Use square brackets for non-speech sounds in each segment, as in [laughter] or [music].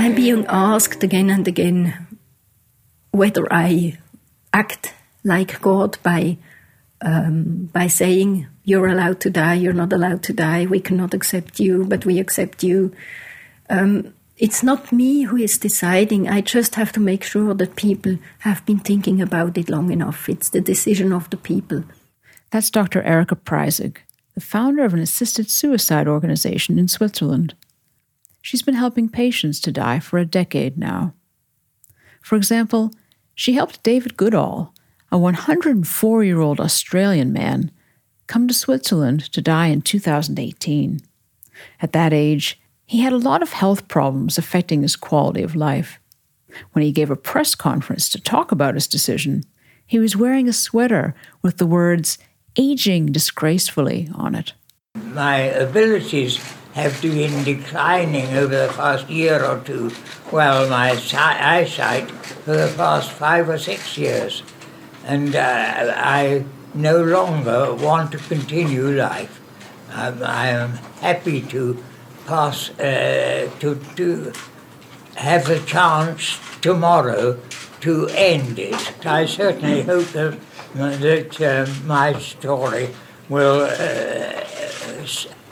I'm being asked again and again whether I act like God by um, by saying you're allowed to die, you're not allowed to die, we cannot accept you, but we accept you. Um, it's not me who is deciding. I just have to make sure that people have been thinking about it long enough. It's the decision of the people. That's Dr. Erika Preisig, the founder of an assisted suicide organization in Switzerland. She's been helping patients to die for a decade now. For example, she helped David Goodall, a 104 year old Australian man, come to Switzerland to die in 2018. At that age, he had a lot of health problems affecting his quality of life. When he gave a press conference to talk about his decision, he was wearing a sweater with the words aging disgracefully on it. My abilities have been declining over the past year or two, while my eyesight for the past five or six years. And uh, I no longer want to continue life. Um, I am happy to pass, uh, to, to have a chance tomorrow to end it. I certainly hope that, that uh, my story will uh,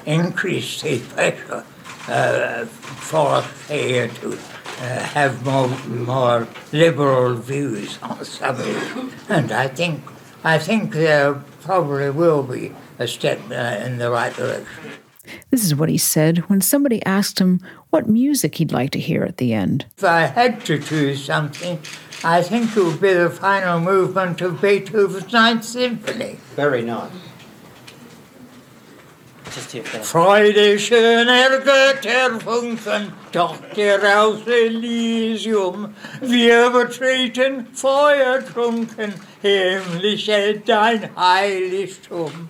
increase the pressure uh, for here to uh, have more, more liberal views on the subject. And I think I think there probably will be a step uh, in the right direction. This is what he said when somebody asked him what music he'd like to hear at the end. If I had to choose something, I think it would be the final movement of Beethoven's Ninth Symphony. Very nice. Freude schöner Götterfunken, Tochter aus Elysium, wir betreten feuertrunken, himmlische dein Heiligtum.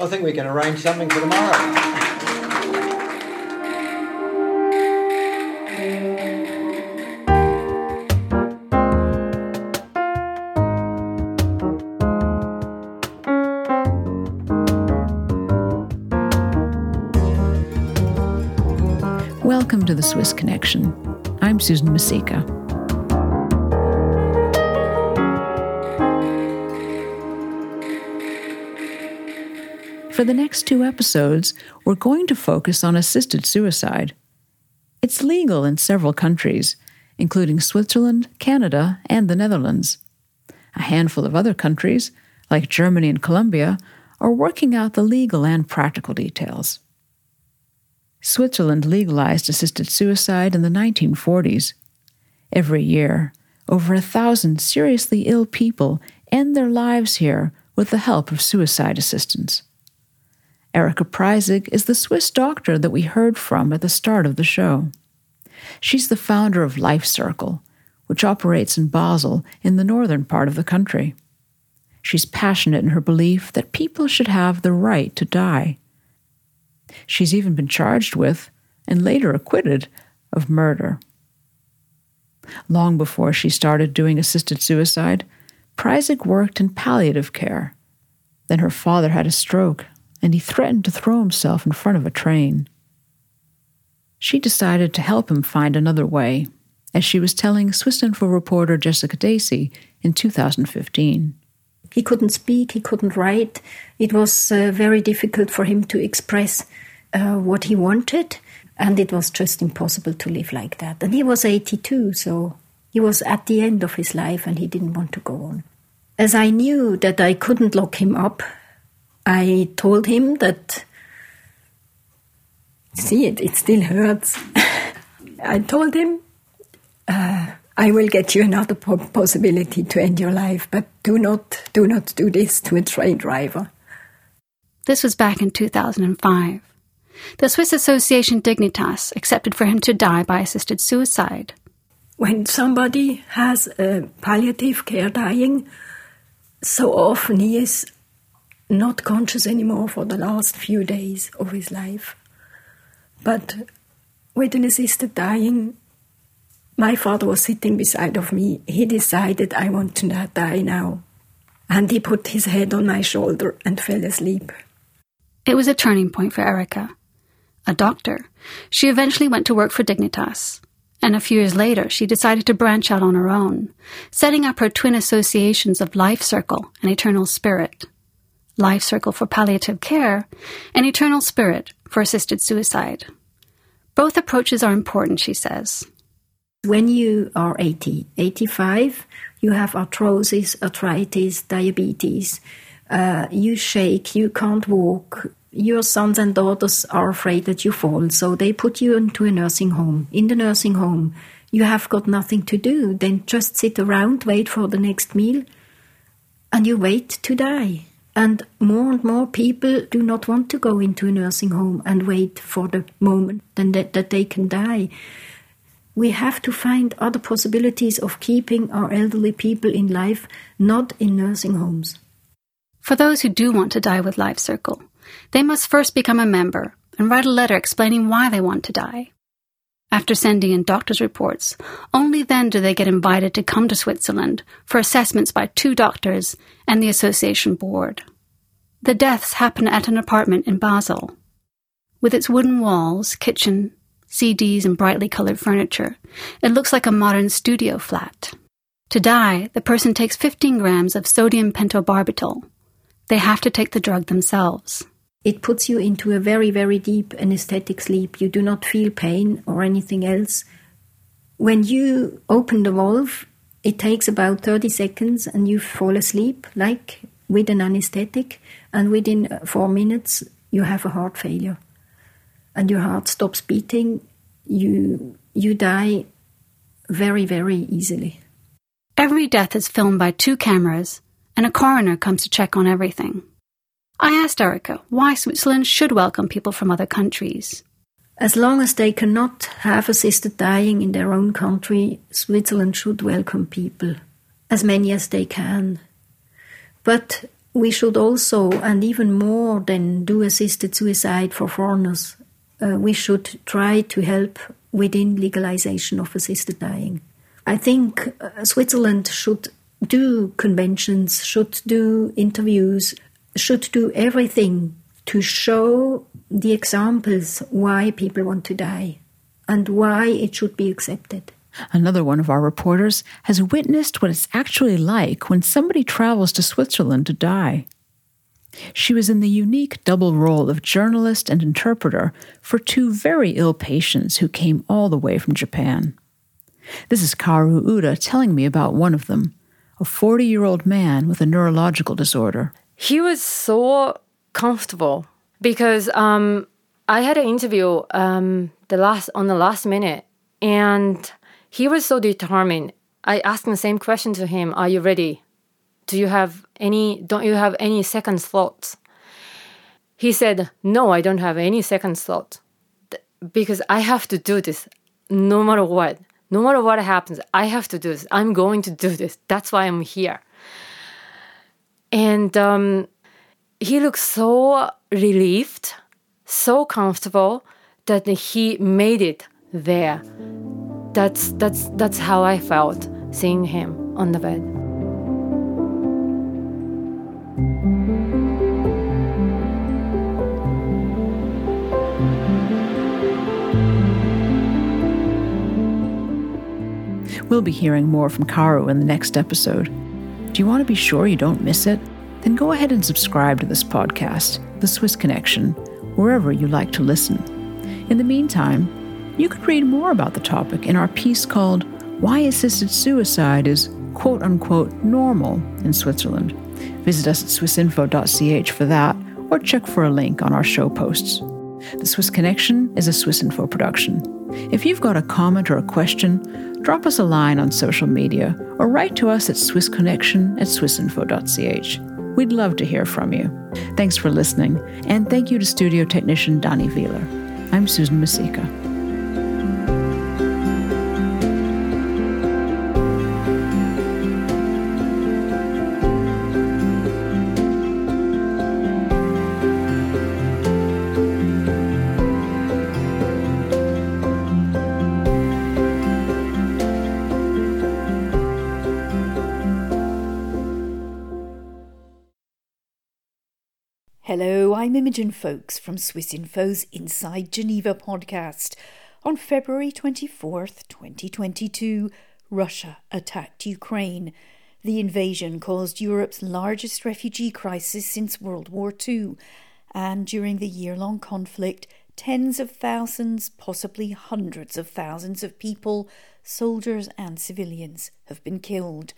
I think we can arrange something for tomorrow. Welcome to the Swiss Connection. I'm Susan Misicka. For the next two episodes, we're going to focus on assisted suicide. It's legal in several countries, including Switzerland, Canada, and the Netherlands. A handful of other countries, like Germany and Colombia, are working out the legal and practical details. Switzerland legalized assisted suicide in the 1940s. Every year, over a thousand seriously ill people end their lives here with the help of suicide assistance. Erika Preisig is the Swiss doctor that we heard from at the start of the show. She's the founder of Life Circle, which operates in Basel in the northern part of the country. She's passionate in her belief that people should have the right to die. She's even been charged with, and later acquitted, of murder. Long before she started doing assisted suicide, Preisig worked in palliative care. Then her father had a stroke, and he threatened to throw himself in front of a train. She decided to help him find another way, as she was telling swissinfo reporter Jessica Dacey in 2015. He couldn't speak, he couldn't write. It was uh, very difficult for him to express uh, what he wanted, and it was just impossible to live like that. And he was 82, so he was at the end of his life and he didn't want to go on. As I knew that I couldn't lock him up, I told him that. See it, it still hurts. [laughs] I told him, uh, I will get you another possibility to end your life, but do not, do not do this to a train driver. This was back in 2005. The Swiss Association Dignitas accepted for him to die by assisted suicide. When somebody has a palliative care dying, so often he is not conscious anymore for the last few days of his life. But with an assisted dying, my father was sitting beside of me. He decided I want to not die now. And he put his head on my shoulder and fell asleep. It was a turning point for Erika. a doctor, she eventually went to work for Dignitas. And a few years later, she decided to branch out on her own, setting up her twin associations of Life Circle and Eternal Spirit. Life Circle for palliative care, and Eternal Spirit for assisted suicide. Both approaches are important, she says. When you are 80, 85, you have arthrosis, arthritis, diabetes, uh, you shake, you can't walk, your sons and daughters are afraid that you fall, so they put you into a nursing home. In the nursing home, you have got nothing to do, then just sit around, wait for the next meal, and you wait to die. And more and more people do not want to go into a nursing home and wait for the moment that they can die. We have to find other possibilities of keeping our elderly people in life, not in nursing homes. For those who do want to die with Life Circle, they must first become a member and write a letter explaining why they want to die. After sending in doctor's reports, only then do they get invited to come to Switzerland for assessments by two doctors and the association board. The deaths happen at an apartment in Basel. With its wooden walls, kitchen, CDs, and brightly colored furniture, it looks like a modern studio flat. To die, the person takes 15 grams of sodium pentobarbital. They have to take the drug themselves. It puts you into a very, very deep anesthetic sleep. You do not feel pain or anything else. When you open the valve, it takes about 30 seconds and you fall asleep, like with an anesthetic, and within uh, four minutes, you have a heart failure. And your heart stops beating. You, you die very, very easily. Every death is filmed by two cameras, and a coroner comes to check on everything. I asked Erika why Switzerland should welcome people from other countries. As long as they cannot have assisted dying in their own country, Switzerland should welcome people, as many as they can. But we should also, and even more than do assisted suicide for foreigners, uh, we should try to help within legalization of assisted dying. I think uh, Switzerland should do conventions, should do interviews, should do everything to show the examples why people want to die and why it should be accepted. Another one of our reporters has witnessed what it's actually like when somebody travels to Switzerland to die. She was in the unique double role of journalist and interpreter for two very ill patients who came all the way from Japan. This is Kaoru Uda telling me about one of them, a 40 year old man with a neurological disorder he was so comfortable because um, I had an interview um, the last on the last minute, and he was so determined. I asked the same question to him: Are you ready? Do you have any? Don't you have any second thoughts? He said, No, I don't have any second thought because I have to do this no matter what. No matter what happens, I have to do this. I'm going to do this. That's why I'm here. And um, he looked so relieved, so comfortable that he made it there. That's, that's, that's how I felt seeing him on the bed. We'll be hearing more from Kaoru in the next episode. Do you want to be sure you don't miss it? Then go ahead and subscribe to this podcast, The Swiss Connection, wherever you like to listen. In the meantime, you could read more about the topic in our piece called Why Assisted Suicide is quote unquote normal in Switzerland. Visit us at swissinfo.ch for that, or check for a link on our show posts. The Swiss Connection is a Swissinfo production. If you've got a comment or a question, drop us a line on social media or write to us at swissconnection at swissinfo.ch. We'd love to hear from you. Thanks for listening, and thank you to studio technician Donnie Wheeler. I'm Susan Misicka. Hello, I'm Imogen Foulkes from swissinfo's Inside Geneva podcast. On February 24th, 2022, Russia attacked Ukraine. The invasion caused Europe's largest refugee crisis since World War II, and during the year long conflict, tens of thousands, possibly hundreds of thousands of people, soldiers and civilians, have been killed.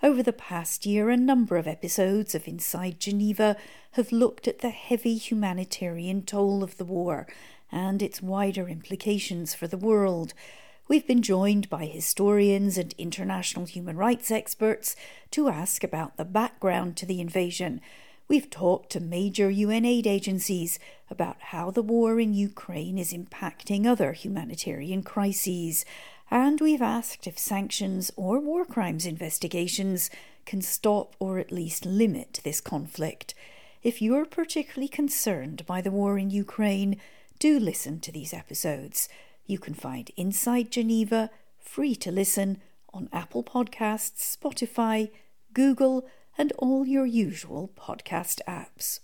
Over the past year, a number of episodes of Inside Geneva have looked at the heavy humanitarian toll of the war and its wider implications for the world. We've been joined by historians and international human rights experts to ask about the background to the invasion. We've talked to major UN aid agencies about how the war in Ukraine is impacting other humanitarian crises and we've asked if sanctions or war crimes investigations can stop or at least limit this conflict. If you're particularly concerned by the war in Ukraine, do listen to these episodes. You can find Inside Geneva free to listen on Apple Podcasts, Spotify, Google, and all your usual podcast apps.